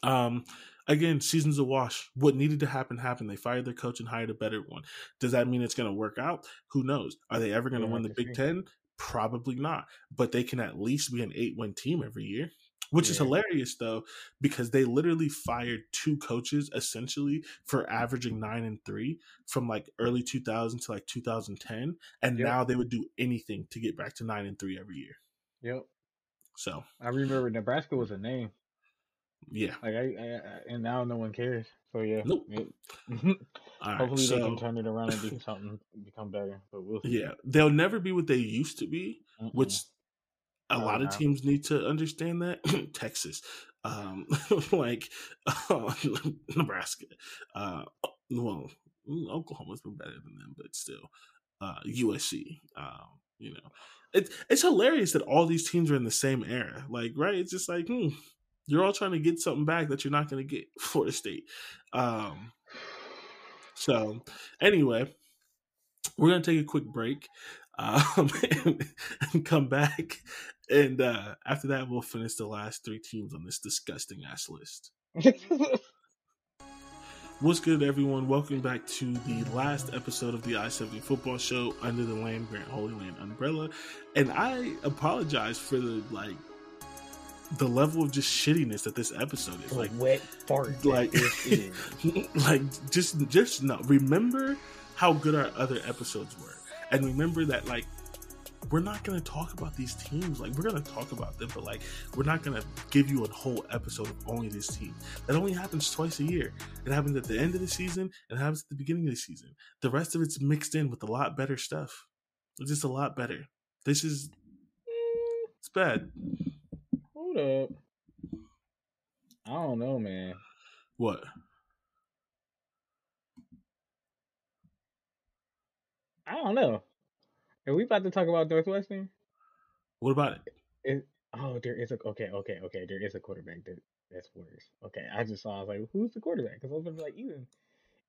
Um, again, season's a wash. What needed to happen happened. They fired their coach and hired a better one. Does that mean it's going to work out? Who knows? Are they ever going to yeah, win the Big Ten? Probably not. But they can at least be an eight win team every year. Which yeah. is hilarious though, because they literally fired two coaches essentially for averaging nine and three from like early 2000 to like 2010, and yep. now they would do anything to get back to nine and three every year. Yep. So I remember Nebraska was a name. Yeah. Like I, I, and now no one cares. So yeah. Nope. [LAUGHS] Hopefully right, so, they can turn it around and do [LAUGHS] something, become better. But we'll see. Yeah, they'll never be what they used to be, Mm-mm. which a oh, lot of teams need to understand that. [LAUGHS] Texas, um, like uh, Nebraska, uh, well, Oklahoma's been better than them, but still, uh, USC. Um, you know, it's it's hilarious that all these teams are in the same era. Like, right? It's just like, hmm, you're all trying to get something back that you're not going to get [LAUGHS] for the state. Um, so, anyway, we're going to take a quick break um, and, [LAUGHS] and, come back. And uh, after that, we'll finish the last three teams on this disgusting ass list. [LAUGHS] What's good, everyone? Welcome back to the last episode of the I 70 football show under the Land Grant Holy Land umbrella. And I apologize for the like the level of just shittiness that this episode is. The like wet fart. Like, [LAUGHS] like just just no. Remember how good our other episodes were, and remember that like we're not going to talk about these teams. Like we're going to talk about them, but like we're not going to give you a whole episode of only this team. That only happens twice a year. It happens at the end of the season. It happens at the beginning of the season. The rest of it's mixed in with a lot better stuff. It's just a lot better. This is it's bad. Hold up. I don't know, man. What? I don't know. Are we about to talk about Northwestern? What about it? it oh, there is a okay, okay, okay. There is a quarterback that that's worse. Okay, I just saw. I was like, who's the quarterback? Because I was gonna be like, even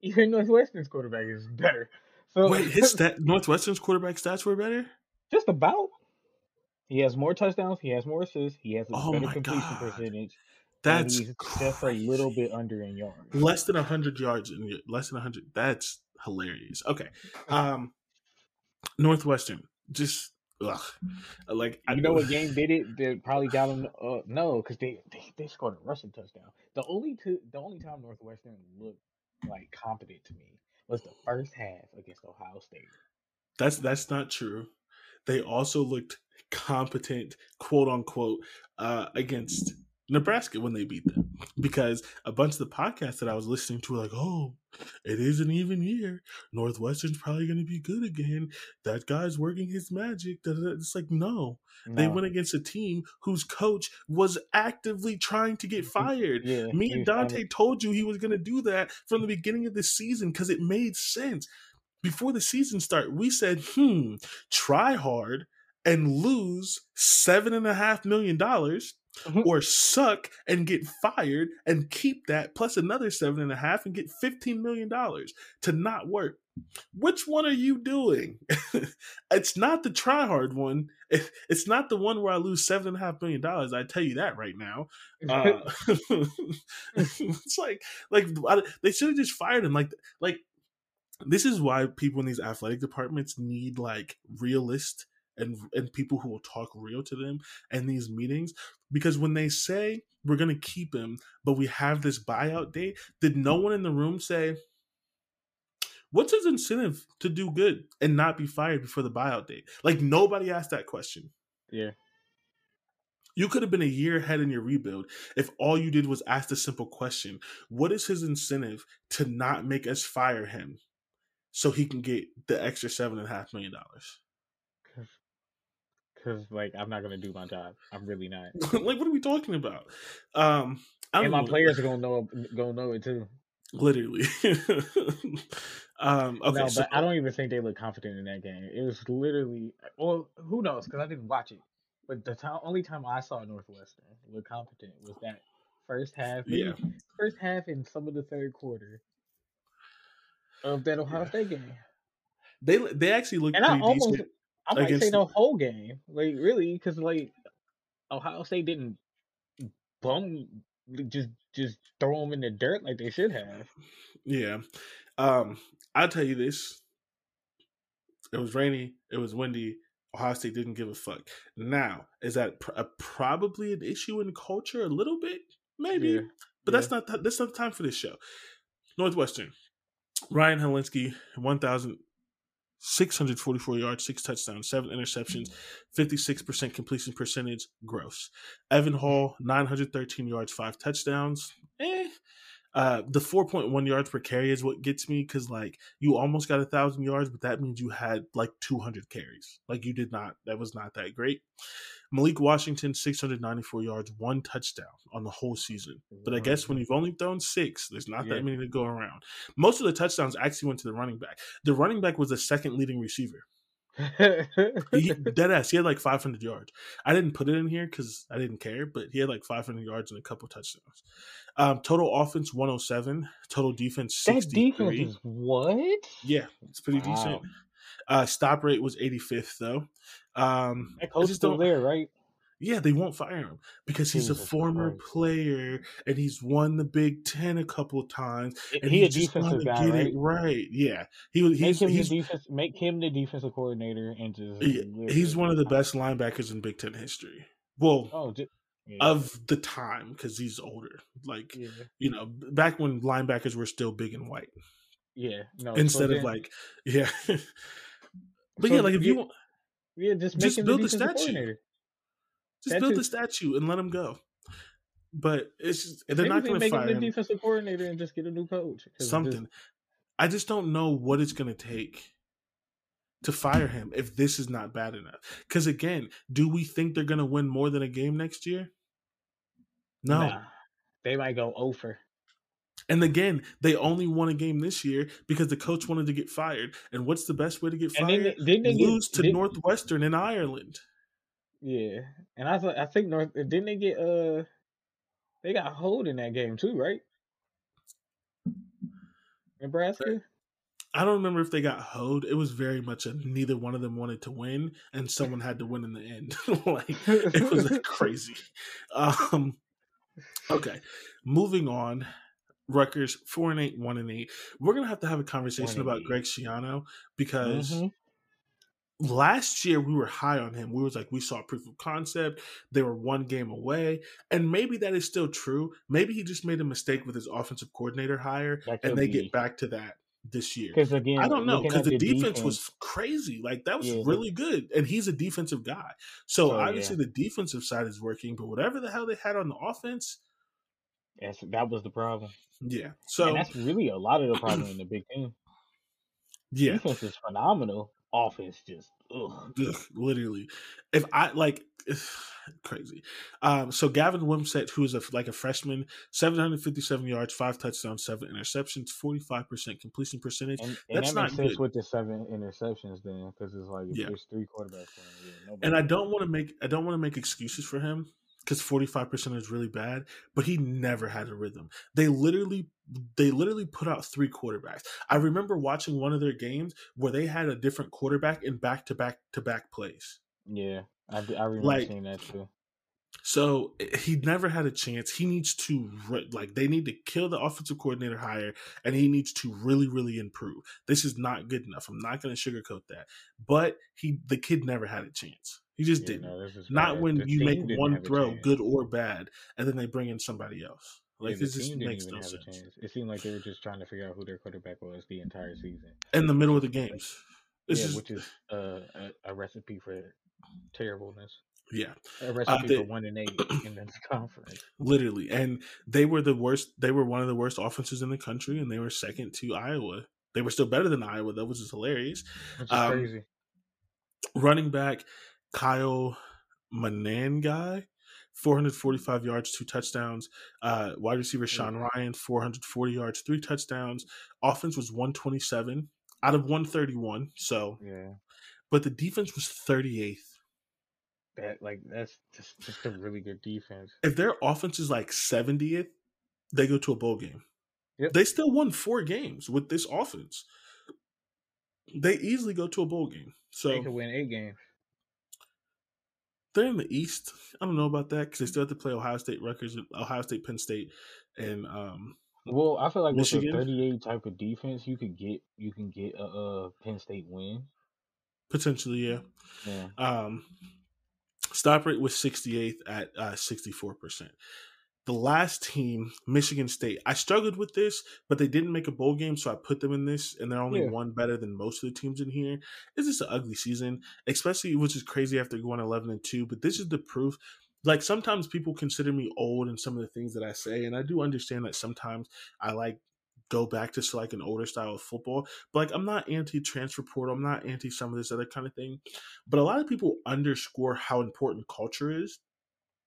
even Northwestern's quarterback is better. So wait, his [LAUGHS] stat Northwestern's quarterback stats were better. Just about. He has more touchdowns. He has more assists. He has a oh better completion God. percentage. That's just a little bit under in yards. Less than hundred yards and less than hundred. That's hilarious. Okay, [LAUGHS] um, Northwestern just ugh. like you know what game did it? They probably got them. Uh, no, because they, they they scored a rushing touchdown. The only two, the only time Northwestern looked like competent to me was the first half against Ohio State. That's that's not true. They also looked competent, quote unquote, uh, against Nebraska when they beat them. Because a bunch of the podcasts that I was listening to were like, oh, it is an even year. Northwestern's probably going to be good again. That guy's working his magic. It's like, no. no. They went against a team whose coach was actively trying to get [LAUGHS] fired. Yeah, Me and Dante told you he was going to do that from the beginning of the season because it made sense. Before the season started, we said, hmm, try hard and lose seven and a half million dollars mm-hmm. or suck and get fired and keep that plus another seven and a half and get 15 million dollars to not work. Which one are you doing? [LAUGHS] It's not the try hard one. It's not the one where i lose seven and a half million dollars. I tell you that right now. Uh, [LAUGHS] it's like like they should have just fired him. Like like this is why people in these athletic departments need like realist and and people who will talk real to them in these meetings. Because when they say we're going to keep him but we have this buyout date did no one in the room say what's his incentive to do good and not be fired before the buyout date? Like nobody asked that question. Yeah. You could have been a year ahead in your rebuild if all you did was ask the simple question what is his incentive to not make us fire him so he can get the extra seven and a half million dollars because like I'm not gonna do my job. I'm really not. [LAUGHS] like, what are we talking about? Um, And my players are gonna know gonna know it too. literally. [LAUGHS] um, okay, no, so but I don't even think they look confident in that game. It was literally, well, who knows? Because I didn't watch it. But the time, only time I saw Northwestern look competent was that first half, Yeah. first half and some of the third quarter of that Ohio State game. they they actually look And I pretty almost, decent. I might say the- whole game, like really, because like Ohio State didn't bum just just throw them in the dirt like they should have. Yeah. Um, I'll tell you this. It was rainy, it was windy. Ohio State didn't give a fuck. Now, is that pr- probably an issue in culture a little bit? Maybe. Yeah. But that's not th- that's not the time for this show. Northwestern. Ryan Hilinski, 1,644 yards, six touchdowns, seven interceptions, 56% completion percentage, gross. Evan Hull, 913 yards, five touchdowns. Eh. Uh, the 4.1 yards per carry is what gets me because, like, you almost got a thousand yards, but that means you had like 200 carries. Like, you did not, that was not that great. Malik Washington, 694 yards, one touchdown on the whole season. But I guess when you've only thrown six, there's not Yeah. that many to go around. Most of the touchdowns actually went to the running back. The running back was the second leading receiver. He, [LAUGHS] dead ass. He had like 500 yards. I didn't put it in here because I didn't care, but he had like 500 yards and a couple touchdowns. Um, total offense 107. Total defense that 63. defense is what? Yeah, it's pretty Wow. decent. Uh, stop rate was 85th though. Um, That just still there, right? Yeah, they won't fire him because he's a former Christ. player and he's won the Big Ten a couple of times. And He a just defensive guy, get right? it right. Yeah, he was. Make him the defense. Make him the defensive coordinator and just. yeah, he's one of the best linebackers in Big Ten history. Well, Oh, just, yeah. of the time because he's older. Like yeah, you know, back when linebackers were still big and white yeah. No, instead so of then- like [LAUGHS] yeah. but So yeah, like if you- want, yeah, just just him build the the statue. Just build the Statue. and let him go. But it's just, they're not going to make him fire the him. defensive coordinator and just get a new coach. something. I just don't know what it's going to take to fire him if this is not bad enough. Because again, do we think they're going to win more than a game next year? No. nah, they might go over. And again, they only won a game this year because the coach wanted to get fired. And what's the best way to get And fired? then they, didn't get, Lose to Northwestern in Ireland. Yeah, and I thought I think North didn't they get uh they got hold in that game too, right? Nebraska. I don't remember if they got hoed. It was very much a neither one of them wanted to win, and someone had to win in the end. [LAUGHS] like it was [LAUGHS] crazy. Um, okay, moving on. Rutgers four and eight, one and eight. We're gonna have to have a conversation about. Greg Schiano because Mhm. Last year we were high on him. We was like we saw proof of concept. They were one game away, and maybe that is still true. Maybe he just made a mistake with his offensive coordinator hire, and they be. get back to that this year. Because again, I don't know because the defense, was crazy. Like that was Yeah. really good, and he's a defensive guy. So Oh, obviously the defensive side is working, but whatever the hell they had on the offense, that's, that was the problem. yeah. and So that's really a lot of the problem in the Big Ten. [CLEARS THROAT] yeah, Defense is phenomenal. Offense just ugh. [LAUGHS] Ugh, literally. If I like. [SIGHS] Crazy. Um, so Gavin Wimsatt, who is a, like a freshman, 757 yards, five touchdowns, seven interceptions, 45% completion percentage. And, and That's that makes not sense good. with the seven interceptions then, because it's like Yeah. there's three quarterbacks playing, yeah, And I don't want to make I don't want to make excuses for him because 45% is really bad, but he never had a rhythm. They literally they literally put out three quarterbacks. I remember watching one of their games where they had a different quarterback in back to back to back plays. Yeah, I remember Like- seeing that too. So eh, he never had a chance. He needs to like they need to kill the offensive coordinator higher, and he needs to really, really improve. This is not good enough. I'm not going to sugarcoat that. But he, the kid, never had a chance. He just Yeah, didn't. no, Not bad. when The you make one throw, good or bad, and then they bring in somebody else. Like the this just makes no sense. It seemed like they were just trying to figure out who their quarterback was the entire season. In the middle of the games, it's yeah, just which is uh, a, a recipe for terribleness. yeah. A recipe they- for one and eight [CLEARS THROAT] in this conference. literally and they were the worst they were one of the worst offenses in the country and they were second to iowa they were still better than iowa though which is hilarious Which is Um, crazy. running back kyle monangai 445 yards, two touchdowns. Uh, wide receiver Sean Ryan, 440 yards, three touchdowns. Offense was 127 out of 131. So, Yeah, but the defense was 38th. that like that's just just a really good defense. If their offense is like 70th, they go to a bowl game. Yep. They still won four games with this offense. They easily go to a bowl game. So They could win eight games. They're in the East. I don't know about that because they still have to play Ohio State, Rutgers, Ohio State, Penn State, and um, Well, I feel like with Michigan? a 38 type of defense, you could get you can get a, a Penn State win. potentially, yeah. Yeah, Um, stop rate was 68th at uh, 64%. The last team, Michigan State, I struggled with this, but they didn't make a bowl game, so I put them in this, and they're only Yeah. one better than most of the teams in here. It's just an ugly season, especially which is crazy after going 11 and 2. But this is the proof. Like sometimes people consider me old in some of the things that I say, and I do understand that sometimes I like go back to like an older style of football. But like I'm not anti transfer portal, I'm not anti some of this other kind of thing. But a lot of people underscore how important culture is.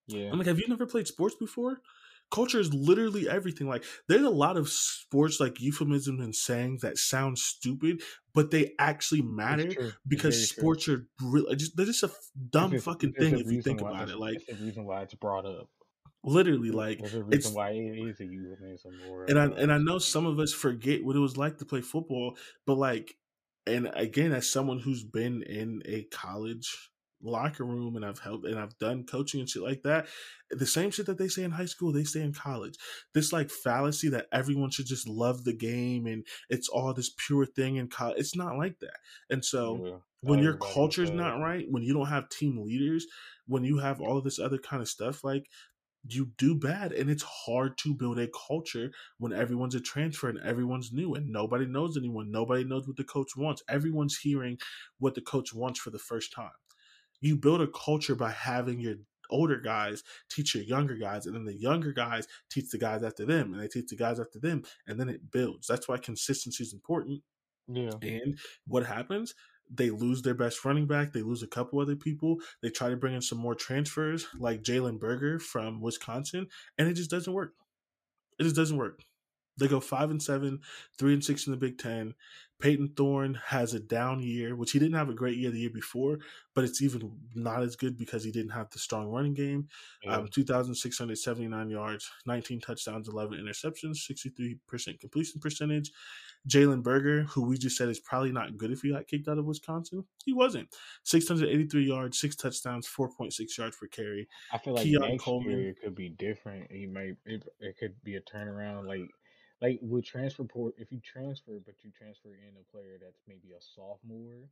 Yeah. I'm like, have you never played sports before? Culture is literally everything. Like, there's a lot of sports like euphemisms and sayings that sound stupid, but they actually matter It's true. It's because very true. sports are really just they're just a dumb fucking thing if you think why about it. Like, the reason why it's brought up. literally, like There's a reason it's why it is a euphemism or. and I and I know some of us forget what it was like to play football, but like, and again, as someone who's been in a college locker room and I've helped and I've done coaching and shit like that, the same shit that they say in high school, they say in college. This like fallacy that everyone should just love the game and it's all this pure thing in college. It's not like that. And so yeah, when your culture's does. not right, when you don't have team leaders, when you have all of this other kind of stuff, like you do bad. And it's hard to build a culture when everyone's a transfer and everyone's new and nobody knows anyone. Nobody knows what the coach wants. Everyone's hearing what the coach wants for the first time. You build a culture by having your older guys teach your younger guys, and then the younger guys teach the guys after them, and they teach the guys after them, and then it builds. That's why consistency is important. Yeah, And what happens? They lose their best running back. They lose a couple other people. They try to bring in some more transfers, like Jalen Berger from Wisconsin, and it just doesn't work. It just doesn't work. They go five and seven, three and six in the Big Ten. Payton Thorne has a down year, which he didn't have a great year the year before, but it's even not as good because he didn't have the strong running game. yeah. Um, 2,679 yards, 19 touchdowns, 11 interceptions, 63% completion percentage. Jalen Berger, who we just said is probably not good if he got kicked out of Wisconsin, he wasn't. 683 yards, six touchdowns, 4.6 yards per carry. I feel like Keon next Coleman. year it could be different. He might it, it could be a turnaround. Like like with transfer port, if you transfer but you transfer in a player that's maybe a sophomore,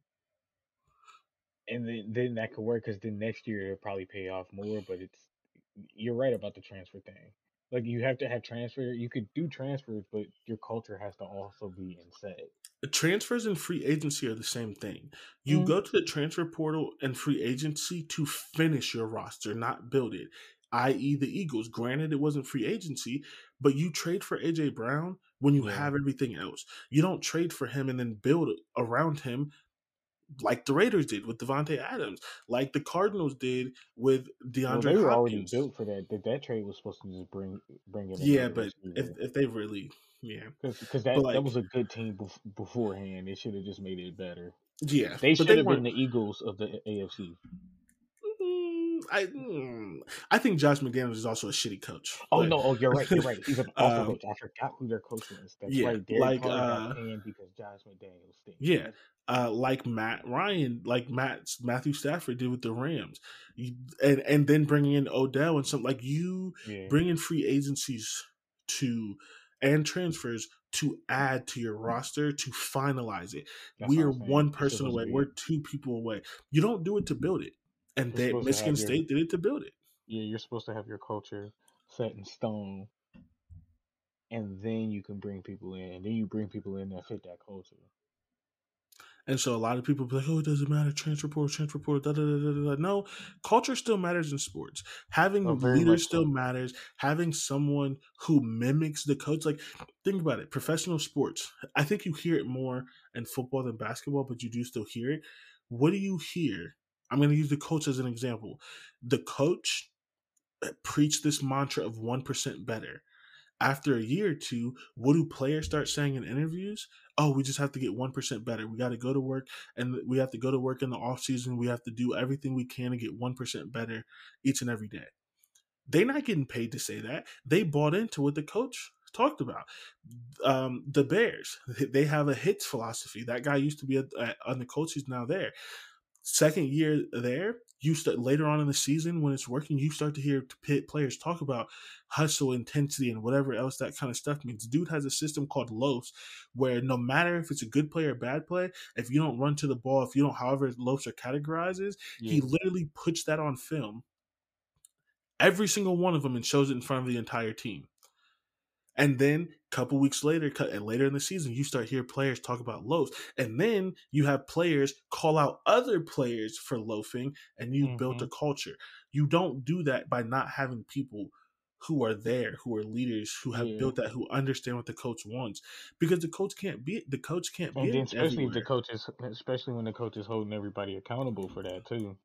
and then then that could work because then next year it'll probably pay off more. But it's you're right about the transfer thing. Like you have to have transfer. You could do transfers, but your culture has to also be in set. Transfers and free agency are the same thing. You Mhm. go to the transfer portal and free agency to finish your roster, not build it. I.e., the Eagles. Granted, it wasn't free agency, but you trade for AJ Brown when you Yeah. have everything else. You don't trade for him and then build around him like the Raiders did with Davante Adams, like the Cardinals did with DeAndre Well, they were already built for that. That that trade was supposed to just bring bring in Yeah, but if if they really, yeah, Because that, like- that was a good team bef- beforehand. They should have just made it better. yeah, They should have been the Eagles of the AFC. I mm, I think Josh McDaniels is also a shitty coach. Oh but- no! Oh, you're right. You're right. He's an [LAUGHS] awful Um, coach. I forgot who their coach was. That's yeah, right. Derek like, uh, because Josh McDaniels stinks. Yeah, uh, like Matt Ryan, like Matt Matthew Stafford did with the Rams, You- and and then bringing in Odell and some like you yeah. bring in free agencies to and transfers to add to your roster to finalize it. That's we are one person away. We're two people away. You don't do it to build it, and they, Michigan have your- State did it to build it. yeah. You're supposed to have your culture set in stone, and then you can bring people in, and then you bring people in that fit that culture. And so a lot of people be like, "Oh, it doesn't matter. Transfer portal, transfer portal." Da, da, da, da, da. No, culture still matters in sports. Having Oh, leaders still so. matters. Having someone who mimics the coach. Like, think about it. Professional sports. I think you hear it more in football than basketball, but you do still hear it. What do you hear? I'm going to use the coach as an example. The coach preached this mantra of 1% better. After a year or two, what do players start saying in interviews? Oh, we just have to get 1% better. We got to go to work and we have to go to work in the off season. We have to do everything we can to get 1% better each and every day. They're not getting paid to say that. They bought into what the coach talked about. Um, the Bears, they have a hits philosophy. That guy used to be on the coach. He's now there. Second year there, you start later on in the season when it's working, you start to hear pit players talk about hustle, intensity, and whatever else that kind of stuff means. Dude has a system called LOAFs where no matter if it's a good play or bad play, if you don't run to the ball, if you don't, however LOAFs are categorized, yeah. he literally puts that on film, every single one of them, and shows it in front of the entire team. And then a couple weeks later, and later in the season, you start hear players talk about loafs, and then you have players call out other players for loafing, and you've mm-hmm. built a culture. You don't do that by not having people who are there, who are leaders, who have yeah. built that, who understand what the coach wants, because the coach can't be the coach can't and be. especially everywhere. if the coach is, especially when the coach is holding everybody accountable for that too.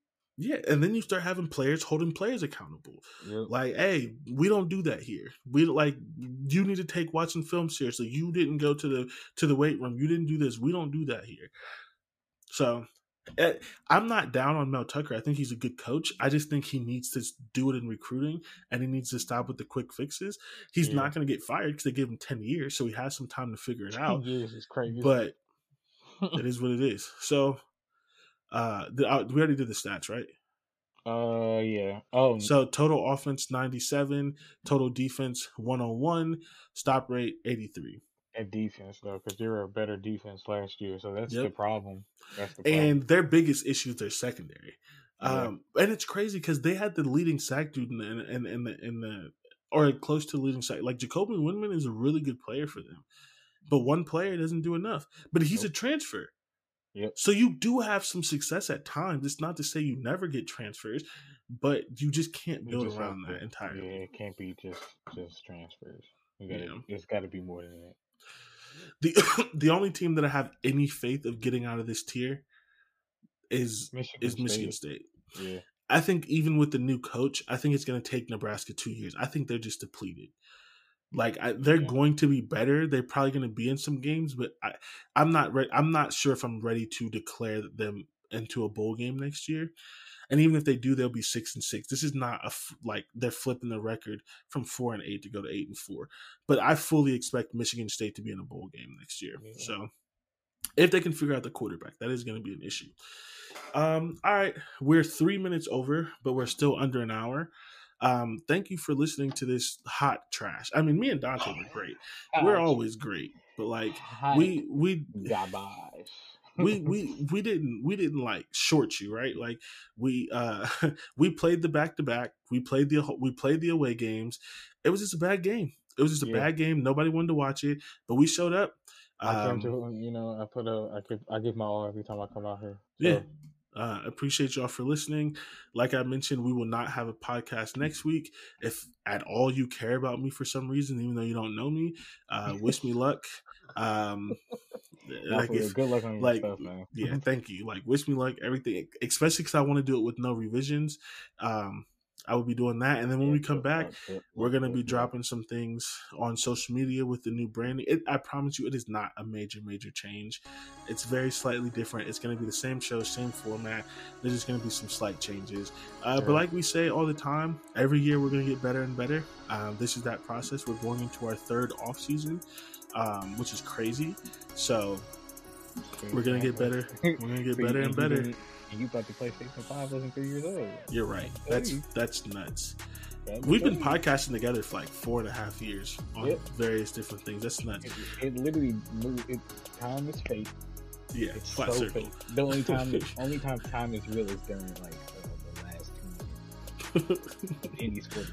Yeah, and then you start having players holding players accountable. Yep. Like, hey, we don't do that here. We like you need to take watching film seriously. You didn't go to the to the weight room. You didn't do this. We don't do that here. So, eh, I'm not down on Mel Tucker. I think he's a good coach. I just think he needs to do it in recruiting, and he needs to stop with the quick fixes. He's yeah. not going to get fired because they give him ten years, so he has some time to figure it out. years is crazy, but [LAUGHS] it is what it is. So uh, the, uh, we already did the stats, right? Uh, yeah. Oh, so total offense ninety seven, total defense one hundred one, stop rate eighty three. And defense though, because they were a better defense last year, so that's yep. the problem. That's the problem. And their biggest issue is their secondary. Yeah. Um, and it's crazy because they had the leading sack dude in the in, in the in the or close to leading sack. Like Jacoby Windmon is a really good player for them, but one player doesn't do enough. But he's nope. a transfer. Yep. So you do have some success at times. It's not to say you never get transfers, but you just can't build just around that entirely. Yeah, it can't be just just transfers. Gotta, yeah. It's got to be more than that. The [COUGHS] the only team that I have any faith of getting out of this tier is Michigan is State. Michigan State. Yeah. I think even with the new coach, I think it's going to take Nebraska two years. I think they're just depleted. Like I, they're yeah. going to be better. They're probably going to be in some games, but I, I'm not ready. I'm not sure if I'm ready to declare them into a bowl game next year. And even if they do, they'll be six and six. This is not a like they're flipping the record from four and eight to go to eight and four. But I fully expect Michigan State to be in a bowl game next year. Yeah. So if they can figure out the quarterback, that is going to be an issue. Um, all right, we're three minutes over, but we're still under an hour. Um, thank you for listening to this hot trash. I mean, me and Dante were great. We're always great, but like we we we [LAUGHS] we we didn't we didn't like short you right? Like we uh [LAUGHS] we played the back to back we played the we played the away games. It was just a bad game. It was just a yeah. bad game. Nobody wanted to watch it but we showed up. Um, I came to you know I put a I give I give my all every time I come out here. So. yeah uh, appreciate y'all for listening. Like I mentioned, we will not have a podcast next week. If at all you care about me for some reason, even though you don't know me, uh, wish me luck. Um, [LAUGHS] like if, good luck on like, stuff, man. yeah, thank you. Like, wish me luck. Everything, especially because I want to do it with no revisions. Um, I will be doing that. And then when we come back, we're going to be dropping some things on social media with the new branding. It, I promise you, it is not a major, major change. It's very slightly different. It's going to be the same show, same format. There's just going to be some slight changes. Uh. But like we say all the time, every year we're going to get better and better. Um, this is that process. We're going into our third off season, um, which is crazy. So we're going to get better. [LAUGHS] We're going to get better and better you thought the PlayStation Five wasn't three years old. You're right. That's that's nuts. We've been podcasting together for like four and a half years on yep. various different things. That's nuts. It, it literally moved. It, time is fake. Yeah, it's so circle. fake. The only time, [LAUGHS] only time time is real is during like uh, the last two years [LAUGHS] any sport.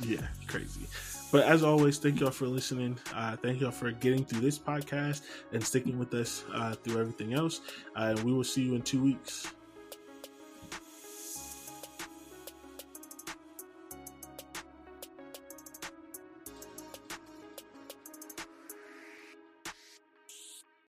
yeah, crazy. But as always, thank y'all for listening. Uh, thank y'all for getting through this podcast and sticking with us uh, through everything else. Uh, we will see you in two weeks.